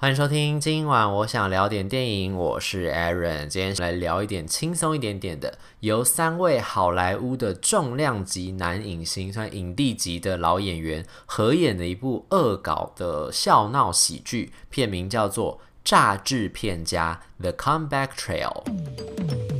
欢迎收听，今晚我想聊点电影，我是 Aaron，今天来聊一点轻松一点点的，由三位好莱坞的重量级男影星，算影帝级的老演员合演的一部恶搞的笑闹喜剧，片名叫做《诈制片家》The Comeback Trail。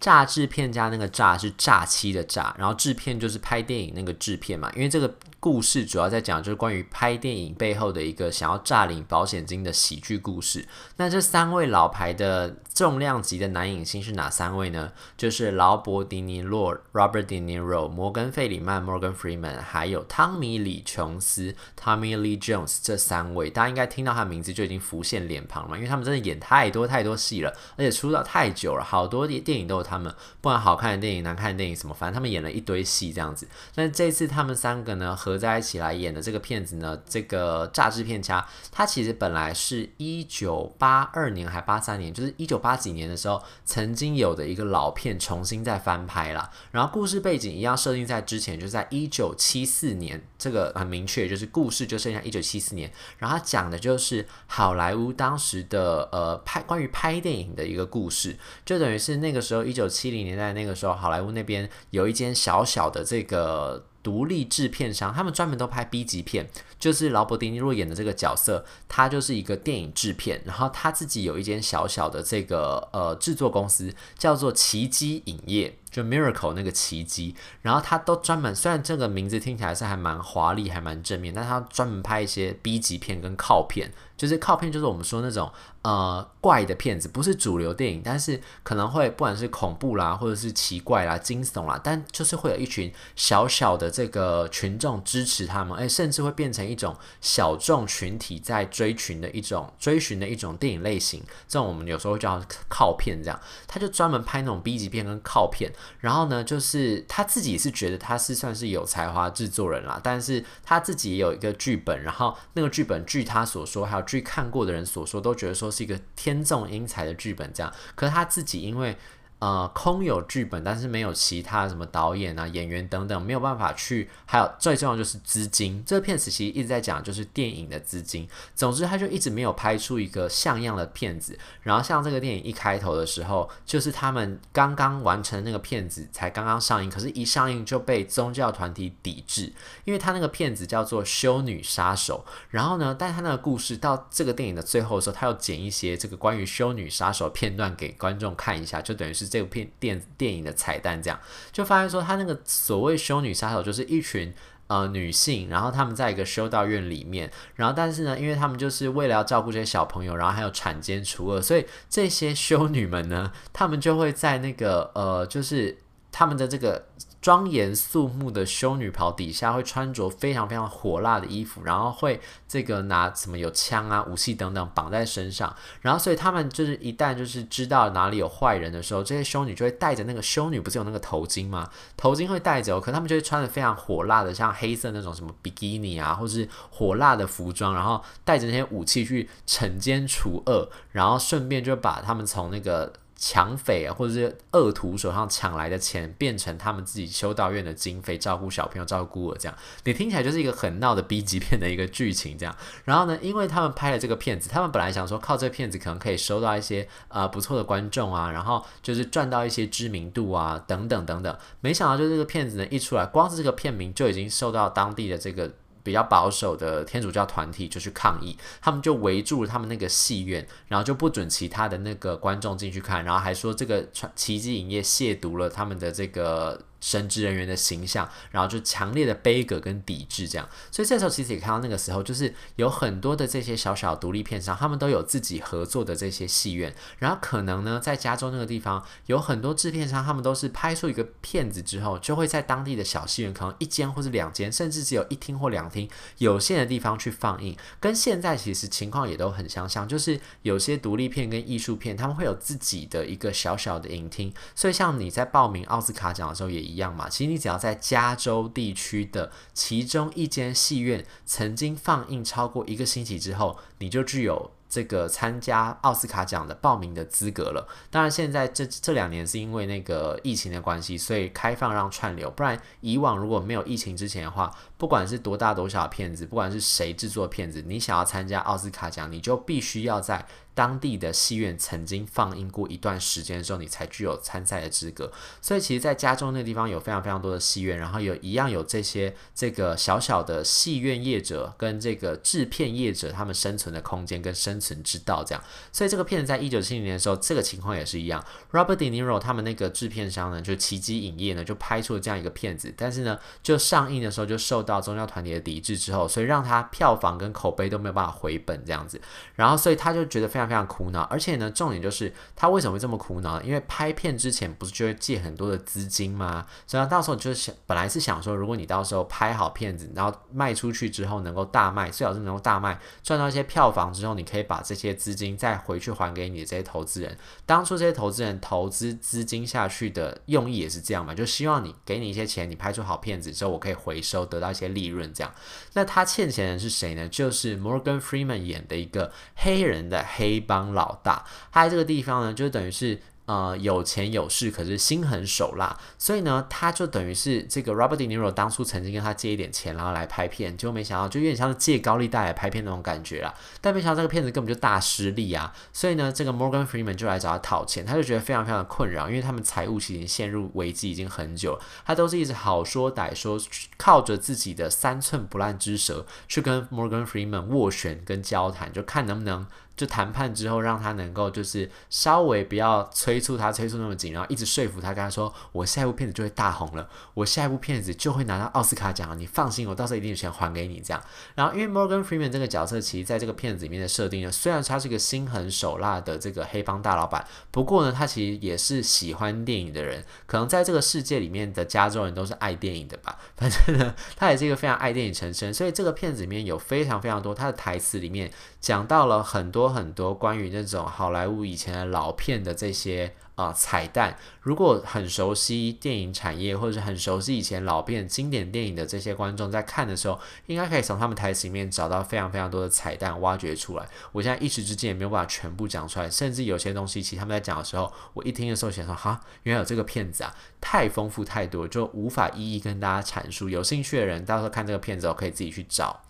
炸制片家那个炸是诈欺的炸，然后制片就是拍电影那个制片嘛，因为这个。故事主要在讲就是关于拍电影背后的一个想要诈领保险金的喜剧故事。那这三位老牌的重量级的男影星是哪三位呢？就是劳勃·迪尼洛 （Robert De Niro）、摩根·费里曼 （Morgan Freeman） 还有汤米·李·琼斯 （Tommy Lee Jones） 这三位。大家应该听到他的名字就已经浮现脸庞了嘛，因为他们真的演太多太多戏了，而且出道太久了，好多电影都有他们。不管好看的电影、难看的电影什么，反正他们演了一堆戏这样子。那这次他们三个呢，合在一起来演的这个片子呢，这个诈制片家，他其实本来是一九八二年还八三年，就是一九八几年的时候曾经有的一个老片，重新再翻拍了。然后故事背景一样设定在之前，就是在一九七四年，这个很明确，就是故事就剩下一九七四年。然后他讲的就是好莱坞当时的呃拍关于拍电影的一个故事，就等于是那个时候一九七零年代那个时候，好莱坞那边有一间小小的这个。独立制片商，他们专门都拍 B 级片，就是劳勃·迪尼洛演的这个角色，他就是一个电影制片，然后他自己有一间小小的这个呃制作公司，叫做奇迹影业，就 Miracle 那个奇迹，然后他都专门，虽然这个名字听起来是还蛮华丽，还蛮正面，但他专门拍一些 B 级片跟靠片。就是靠片，就是我们说那种呃怪的片子，不是主流电影，但是可能会不管是恐怖啦，或者是奇怪啦、惊悚啦，但就是会有一群小小的这个群众支持他们，哎，甚至会变成一种小众群体在追寻的一种追寻的一种电影类型。这种我们有时候叫靠片，这样他就专门拍那种 B 级片跟靠片。然后呢，就是他自己是觉得他是算是有才华制作人啦，但是他自己也有一个剧本，然后那个剧本据他所说还有。据看过的人所说，都觉得说是一个天纵英才的剧本，这样。可是他自己因为。呃，空有剧本，但是没有其他什么导演啊、演员等等，没有办法去。还有最重要就是资金，这个片子其实一直在讲就是电影的资金。总之，他就一直没有拍出一个像样的片子。然后，像这个电影一开头的时候，就是他们刚刚完成那个片子才刚刚上映，可是一上映就被宗教团体抵制，因为他那个片子叫做《修女杀手》。然后呢，但他那个故事到这个电影的最后的时候，他要剪一些这个关于修女杀手片段给观众看一下，就等于是。这部片电电影的彩蛋，这样就发现说，他那个所谓修女杀手就是一群呃女性，然后他们在一个修道院里面，然后但是呢，因为他们就是为了要照顾这些小朋友，然后还有铲奸除恶，所以这些修女们呢，他们就会在那个呃，就是他们的这个。庄严肃穆的修女袍底下会穿着非常非常火辣的衣服，然后会这个拿什么有枪啊、武器等等绑在身上，然后所以他们就是一旦就是知道哪里有坏人的时候，这些修女就会戴着那个修女不是有那个头巾吗？头巾会戴着，可他们就会穿的非常火辣的，像黑色那种什么比基尼啊，或是火辣的服装，然后带着那些武器去惩奸除恶，然后顺便就把他们从那个。抢匪啊，或者是恶徒手上抢来的钱，变成他们自己修道院的经费，照顾小朋友，照顾孤儿，这样你听起来就是一个很闹的 B 级片的一个剧情，这样。然后呢，因为他们拍了这个片子，他们本来想说靠这个片子可能可以收到一些呃不错的观众啊，然后就是赚到一些知名度啊，等等等等。没想到就这个片子呢一出来，光是这个片名就已经受到当地的这个。比较保守的天主教团体就去抗议，他们就围住了他们那个戏院，然后就不准其他的那个观众进去看，然后还说这个奇迹影业亵渎了他们的这个。神职人员的形象，然后就强烈的悲歌跟抵制这样，所以这时候其实也看到那个时候，就是有很多的这些小小独立片商，他们都有自己合作的这些戏院，然后可能呢，在加州那个地方有很多制片商，他们都是拍出一个片子之后，就会在当地的小戏院，可能一间或是两间，甚至只有一厅或两厅有限的地方去放映，跟现在其实情况也都很相像，就是有些独立片跟艺术片，他们会有自己的一个小小的影厅，所以像你在报名奥斯卡奖的时候也。一样嘛，其实你只要在加州地区的其中一间戏院曾经放映超过一个星期之后，你就具有这个参加奥斯卡奖的报名的资格了。当然，现在这这两年是因为那个疫情的关系，所以开放让串流。不然，以往如果没有疫情之前的话，不管是多大多小的片子，不管是谁制作片子，你想要参加奥斯卡奖，你就必须要在。当地的戏院曾经放映过一段时间的时候，你才具有参赛的资格。所以，其实，在加州那地方有非常非常多的戏院，然后有一样有这些这个小小的戏院业者跟这个制片业者他们生存的空间跟生存之道这样。所以，这个片子在一九七零年的时候，这个情况也是一样。Robert De Niro 他们那个制片商呢，就奇迹影业呢，就拍出了这样一个片子，但是呢，就上映的时候就受到宗教团体的抵制之后，所以让他票房跟口碑都没有办法回本这样子。然后，所以他就觉得非常。非常苦恼，而且呢，重点就是他为什么会这么苦恼？因为拍片之前不是就会借很多的资金吗？所以到时候就是想，本来是想说，如果你到时候拍好片子，然后卖出去之后能够大卖，最好是能够大卖，赚到一些票房之后，你可以把这些资金再回去还给你的这些投资人。当初这些投资人投资资金下去的用意也是这样嘛，就希望你给你一些钱，你拍出好片子之后，我可以回收得到一些利润。这样，那他欠钱的人是谁呢？就是 Morgan Freeman 演的一个黑人的黑。帮老大，他在这个地方呢，就等于是。呃，有钱有势，可是心狠手辣，所以呢，他就等于是这个 Robert De Niro 当初曾经跟他借一点钱，然后来拍片，结果没想到就有点像是借高利贷来拍片那种感觉啦。但没想到这个片子根本就大失利啊！所以呢，这个 Morgan Freeman 就来找他讨钱，他就觉得非常非常的困扰，因为他们财务其实陷入危机已经很久了，他都是一直好说歹说，靠着自己的三寸不烂之舌去跟 Morgan Freeman 斡旋跟交谈，就看能不能。就谈判之后，让他能够就是稍微不要催促他催促那么紧，然后一直说服他，跟他说：“我下一部片子就会大红了，我下一部片子就会拿到奥斯卡奖，你放心，我到时候一定有钱还给你。”这样。然后，因为 Morgan Freeman 这个角色，其实在这个片子里面的设定呢，虽然他是一个心狠手辣的这个黑帮大老板，不过呢，他其实也是喜欢电影的人。可能在这个世界里面的加州人都是爱电影的吧。反正呢，他也是一个非常爱电影成身，所以这个片子里面有非常非常多他的台词里面讲到了很多。多很多关于那种好莱坞以前的老片的这些啊、彩蛋，如果很熟悉电影产业或者很熟悉以前老片经典电影的这些观众在看的时候，应该可以从他们台词里面找到非常非常多的彩蛋，挖掘出来。我现在一时之间也没有办法全部讲出来，甚至有些东西其实他们在讲的时候，我一听的时候想说哈，原来有这个片子啊，太丰富太多，就无法一一跟大家阐述。有兴趣的人到时候看这个片子，我可以自己去找。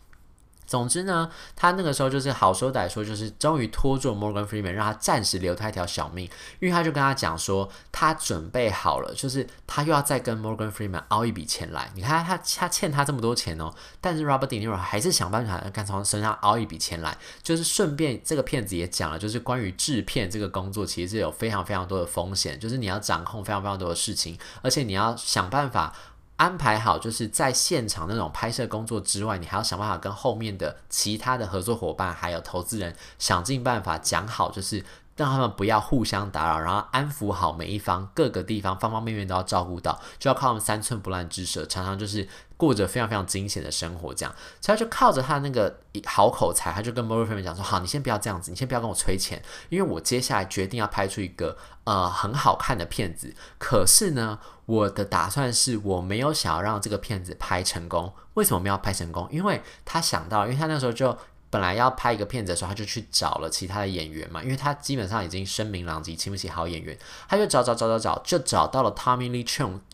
总之呢，他那个时候就是好说歹说，就是终于拖住 Morgan Freeman，让他暂时留他一条小命，因为他就跟他讲说，他准备好了，就是他又要再跟 Morgan Freeman 凹一笔钱来。你看他他欠他这么多钱哦，但是 Robert De Niro 还是想办法敢从身上凹一笔钱来，就是顺便这个骗子也讲了，就是关于制片这个工作其实是有非常非常多的风险，就是你要掌控非常非常多的事情，而且你要想办法。安排好，就是在现场那种拍摄工作之外，你还要想办法跟后面的其他的合作伙伴还有投资人想尽办法讲好，就是让他们不要互相打扰，然后安抚好每一方，各个地方方方面面都要照顾到，就要靠他们三寸不烂之舌，常常就是。过着非常非常惊险的生活，这样，所以他就靠着他那个好口才，他就跟 Morrie 讲说：“好，你先不要这样子，你先不要跟我催钱，因为我接下来决定要拍出一个呃很好看的片子。可是呢，我的打算是我没有想要让这个片子拍成功。为什么没有拍成功？因为他想到，因为他那时候就。”本来要拍一个片子的时候，他就去找了其他的演员嘛，因为他基本上已经声名狼藉，请不起好演员，他就找找找找找，就找到了 Tommy Lee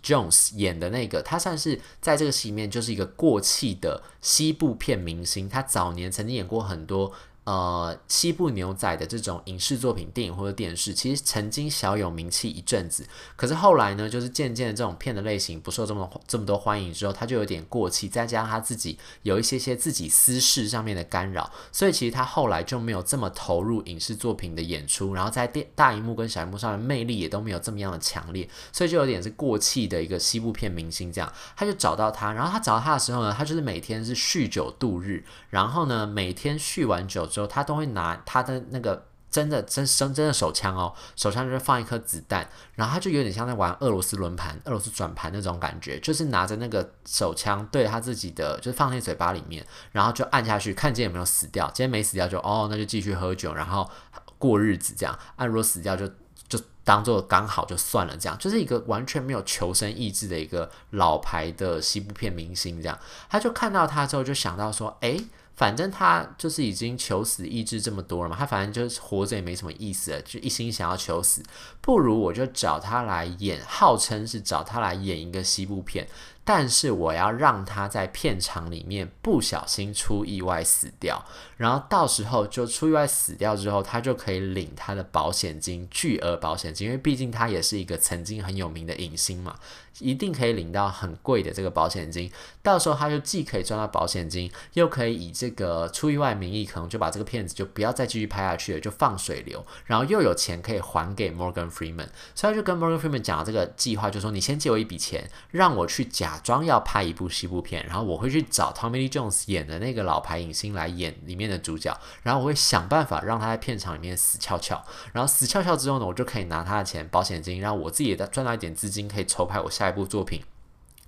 Jones 演的那个，他算是在这个戏里面就是一个过气的西部片明星，他早年曾经演过很多。呃，西部牛仔的这种影视作品、电影或者电视，其实曾经小有名气一阵子。可是后来呢，就是渐渐的这种片的类型不受这么这么多欢迎之后，他就有点过气。再加上他自己有一些些自己私事上面的干扰，所以其实他后来就没有这么投入影视作品的演出。然后在电大荧幕跟小荧幕上的魅力也都没有这么样的强烈，所以就有点是过气的一个西部片明星这样。他就找到他，然后他找到他的时候呢，他就是每天是酗酒度日，然后呢，每天酗完酒。时候他都会拿他的那个真的真真真的手枪哦，手枪就是放一颗子弹，然后他就有点像在玩俄罗斯轮盘、俄罗斯转盘那种感觉，就是拿着那个手枪对他自己的，就是放进嘴巴里面，然后就按下去，看见有没有死掉，今天没死掉就哦，那就继续喝酒，然后过日子这样。按如果死掉就就当做刚好就算了，这样就是一个完全没有求生意志的一个老牌的西部片明星这样。他就看到他之后就想到说，诶。反正他就是已经求死意志这么多了嘛，他反正就是活着也没什么意思了，就一心想要求死，不如我就找他来演，号称是找他来演一个西部片。但是我要让他在片场里面不小心出意外死掉，然后到时候就出意外死掉之后，他就可以领他的保险金，巨额保险金，因为毕竟他也是一个曾经很有名的影星嘛。一定可以领到很贵的这个保险金，到时候他就既可以赚到保险金，又可以以这个出意外名义，可能就把这个片子就不要再继续拍下去了，就放水流，然后又有钱可以还给 Morgan Freeman，所以他就跟 Morgan Freeman 讲了这个计划，就说你先借我一笔钱，让我去假装要拍一部西部片，然后我会去找 Tommy Lee Jones 演的那个老牌影星来演里面的主角，然后我会想办法让他在片场里面死翘翘，然后死翘翘之后呢，我就可以拿他的钱保险金，让我自己也赚到一点资金，可以筹拍我下。一部作品，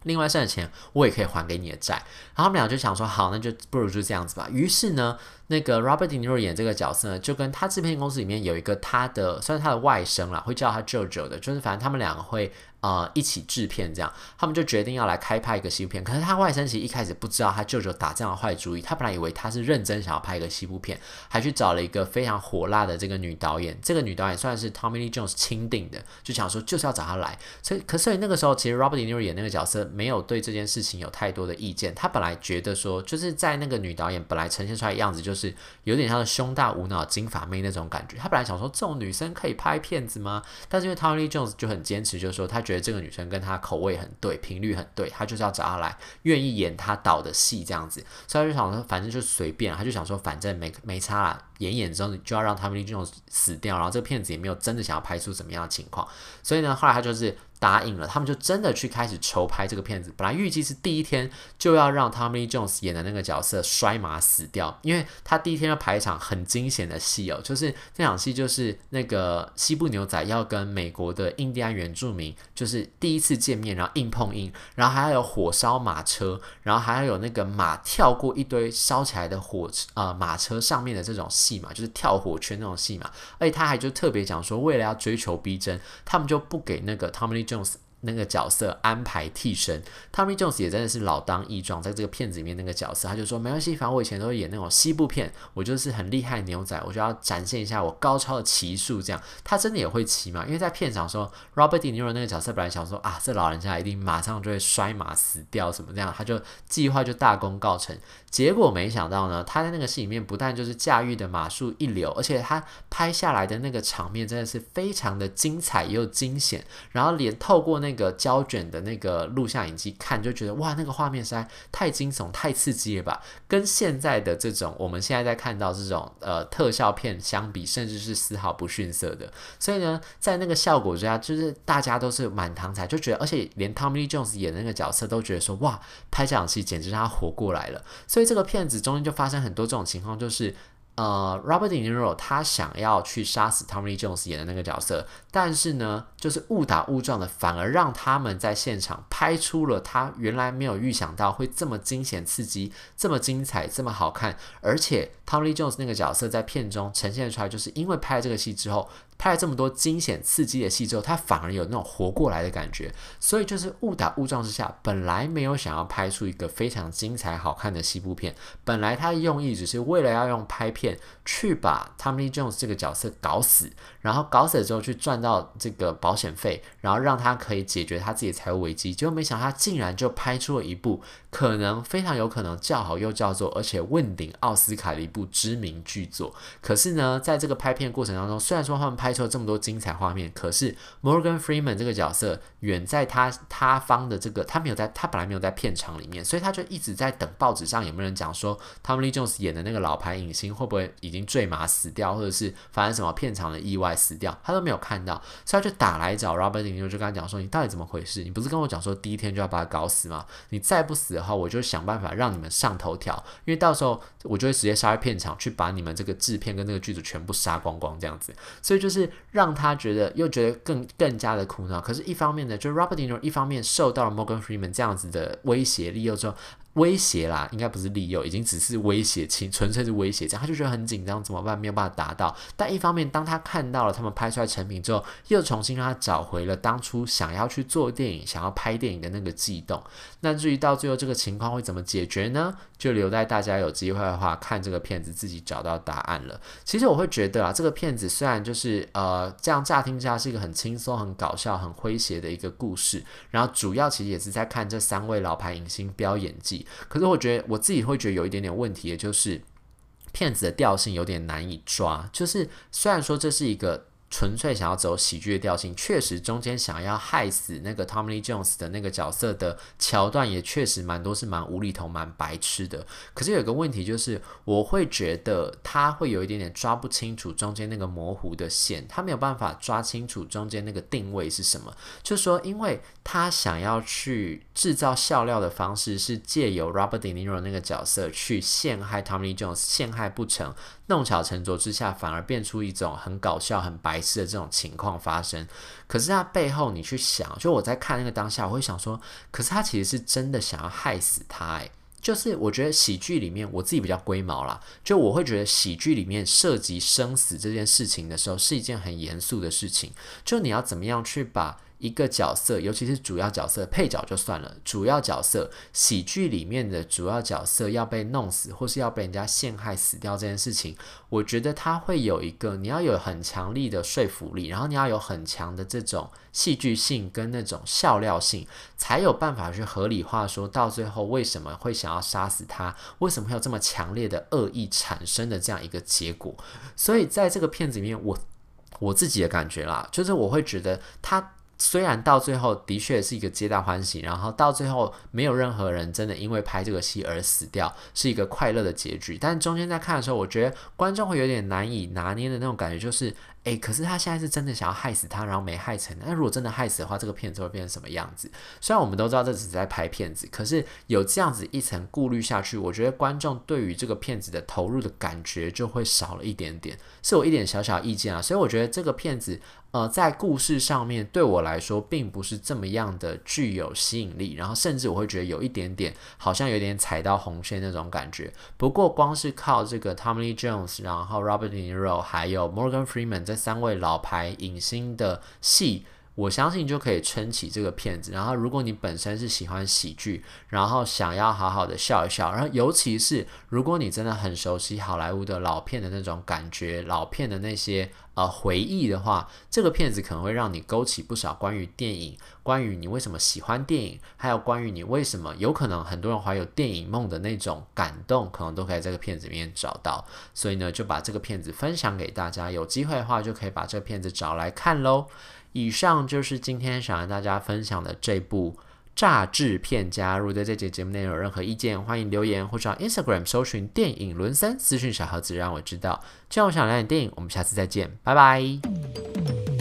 另外剩的钱我也可以还给你的债。然后他们俩就想说，好，那就不如就这样子吧。于是呢，那个 Robert De Niro 演这个角色呢，就跟他制片公司里面有一个他的，算是他的外甥啦，会叫他 JoJo 的，就是反正他们两个会。呃，一起制片这样，他们就决定要来开拍一个西部片。可是他外甥其实一开始不知道他舅舅打这样的坏主意，他本来以为他是认真想要拍一个西部片，还去找了一个非常火辣的这个女导演。这个女导演算是 Tommy Lee Jones 钦定的，就想说就是要找他来。所以，可所以那个时候其实 Robert De Niro 演那个角色没有对这件事情有太多的意见。他本来觉得说，就是在那个女导演本来呈现出来的样子，就是是有点像是胸大无脑金发妹那种感觉。他本来想说，这种女生可以拍片子吗？但是因为 Tommy Jones 就很坚持，就是说他觉得这个女生跟他。口味很对，频率很对，他就是要找她来，愿意演他导的戏这样子，所以他就想说，反正就随便，他就想说，反正没没差啦，演演之后就要让 Tony Jones 死掉，然后这个片子也没有真的想要拍出怎么样的情况，所以呢，后来他就是。答应了，他们就真的去开始筹拍这个片子。本来预计是第一天就要让 Tommy Jones 演的那个角色摔马死掉，因为他第一天要排一场很惊险的戏哦，就是那场戏就是那个西部牛仔要跟美国的印第安原住民就是第一次见面，然后硬碰硬，然后还要有火烧马车，然后还要有那个马跳过一堆烧起来的火车呃马车上面的这种戏嘛，就是跳火圈那种戏嘛。而且他还就特别讲说，为了要追求逼真，他们就不给那个 Tommy Jones 那个角色安排替身，Tommy Jones 也真的是老当益壮，在这个片子里面那个角色，他就说没关系，反正我以前都会演那种西部片，我就是很厉害牛仔，我就要展现一下我高超的骑术，这样他真的也会骑嘛？因为在片场说 Robert De Niro 那个角色本来想说啊，这老人家一定马上就会摔马死掉什么这样，他就计划就大功告成，结果没想到呢，他在那个戏里面不但就是驾驭的马术一流，而且他拍下来的那个场面真的是非常的精彩又惊险，然后连透过那。那个胶卷的那个录像影机看就觉得哇，那个画面实在太惊悚、太刺激了吧！跟现在的这种我们现在在看到这种呃特效片相比，甚至是丝毫不逊色的。所以呢，在那个效果之下，就是大家都是满堂彩，就觉得，而且连 Tommy Jones 演的那个角色都觉得说哇，拍这场戏简直让他活过来了。所以这个片子中间就发生很多这种情况，就是。呃，Robert De Niro 他想要去杀死 Tommy Jones 演的那个角色，但是呢，就是误打误撞的，反而让他们在现场拍出了他原来没有预想到会这么惊险刺激、这么精彩、这么好看，而且 Tommy Jones 那个角色在片中呈现出来，就是因为拍了这个戏之后。拍了这么多惊险刺激的戏之后，他反而有那种活过来的感觉，所以就是误打误撞之下，本来没有想要拍出一个非常精彩好看的西部片，本来他的用意只是为了要用拍片去把 Tommy Jones 这个角色搞死，然后搞死了之后去赚到这个保险费，然后让他可以解决他自己的财务危机，结果没想到他竟然就拍出了一部可能非常有可能叫好又叫座，而且问鼎奥斯卡的一部知名巨作。可是呢，在这个拍片过程当中，虽然说他们拍出了这么多精彩画面，可是 Morgan Freeman 这个角色远在他他方的这个，他没有在，他本来没有在片场里面，所以他就一直在等报纸上有没有人讲说 Tommy Jones 演的那个老牌影星会不会已经坠马死掉，或者是发生什么片场的意外死掉，他都没有看到，所以他就打来找 Robert De Niro 就跟他讲说：“你到底怎么回事？你不是跟我讲说第一天就要把他搞死吗？你再不死的话，我就想办法让你们上头条，因为到时候我就会直接杀去片场去把你们这个制片跟那个剧组全部杀光光这样子。”所以就是。让他觉得又觉得更更加的苦恼，可是，一方面呢，就 Robert De Niro 一方面受到了 Morgan Freeman 这样子的威胁利诱之后。威胁啦，应该不是利诱，已经只是威胁，纯纯粹是威胁。这样他就觉得很紧张，怎么办？没有办法达到。但一方面，当他看到了他们拍出来成品之后，又重新让他找回了当初想要去做电影、想要拍电影的那个悸动。那至于到最后这个情况会怎么解决呢？就留待大家有机会的话看这个片子自己找到答案了。其实我会觉得啊，这个片子虽然就是呃这样乍听之下是一个很轻松、很搞笑、很诙谐的一个故事，然后主要其实也是在看这三位老牌影星飙演技。可是我觉得我自己会觉得有一点点问题，也就是骗子的调性有点难以抓。就是虽然说这是一个。纯粹想要走喜剧的调性，确实中间想要害死那个 Tommy Jones 的那个角色的桥段也确实蛮多，是蛮无厘头、蛮白痴的。可是有个问题就是，我会觉得他会有一点点抓不清楚中间那个模糊的线，他没有办法抓清楚中间那个定位是什么。就说，因为他想要去制造笑料的方式是借由 Robert De Niro 那个角色去陷害 Tommy Jones，陷害不成。弄巧成拙之下，反而变出一种很搞笑、很白痴的这种情况发生。可是他背后，你去想，就我在看那个当下，我会想说，可是他其实是真的想要害死他。诶，就是我觉得喜剧里面，我自己比较龟毛啦，就我会觉得喜剧里面涉及生死这件事情的时候，是一件很严肃的事情。就你要怎么样去把。一个角色，尤其是主要角色，配角就算了。主要角色，喜剧里面的主要角色要被弄死，或是要被人家陷害死掉这件事情，我觉得它会有一个，你要有很强力的说服力，然后你要有很强的这种戏剧性跟那种笑料性，才有办法去合理化说到最后为什么会想要杀死他，为什么会有这么强烈的恶意产生的这样一个结果。所以在这个片子里面，我我自己的感觉啦，就是我会觉得他。虽然到最后的确是一个皆大欢喜，然后到最后没有任何人真的因为拍这个戏而死掉，是一个快乐的结局。但中间在看的时候，我觉得观众会有点难以拿捏的那种感觉，就是。诶，可是他现在是真的想要害死他，然后没害成。那如果真的害死的话，这个片子会变成什么样子？虽然我们都知道这只是在拍片子，可是有这样子一层顾虑下去，我觉得观众对于这个片子的投入的感觉就会少了一点点，是我一点小小意见啊。所以我觉得这个片子，呃，在故事上面对我来说，并不是这么样的具有吸引力，然后甚至我会觉得有一点点好像有点踩到红线那种感觉。不过光是靠这个 Tommy Jones，然后 Robert De Niro，还有 Morgan Freeman 这三位老牌影星的戏，我相信就可以撑起这个片子。然后，如果你本身是喜欢喜剧，然后想要好好的笑一笑，然后尤其是如果你真的很熟悉好莱坞的老片的那种感觉，老片的那些呃回忆的话，这个片子可能会让你勾起不少关于电影、关于你为什么喜欢电影，还有关于你为什么有可能很多人怀有电影梦的那种感动，可能都可以在这个片子里面找到。所以呢，就把这个片子分享给大家，有机会的话就可以把这个片子找来看喽。以上就是今天想跟大家分享的这部《诈制片家》。如果对这节节目内容有任何意见，欢迎留言或者 Instagram 搜寻电影轮森私讯小盒子，让我知道。这样我想聊点电影，我们下次再见，拜拜。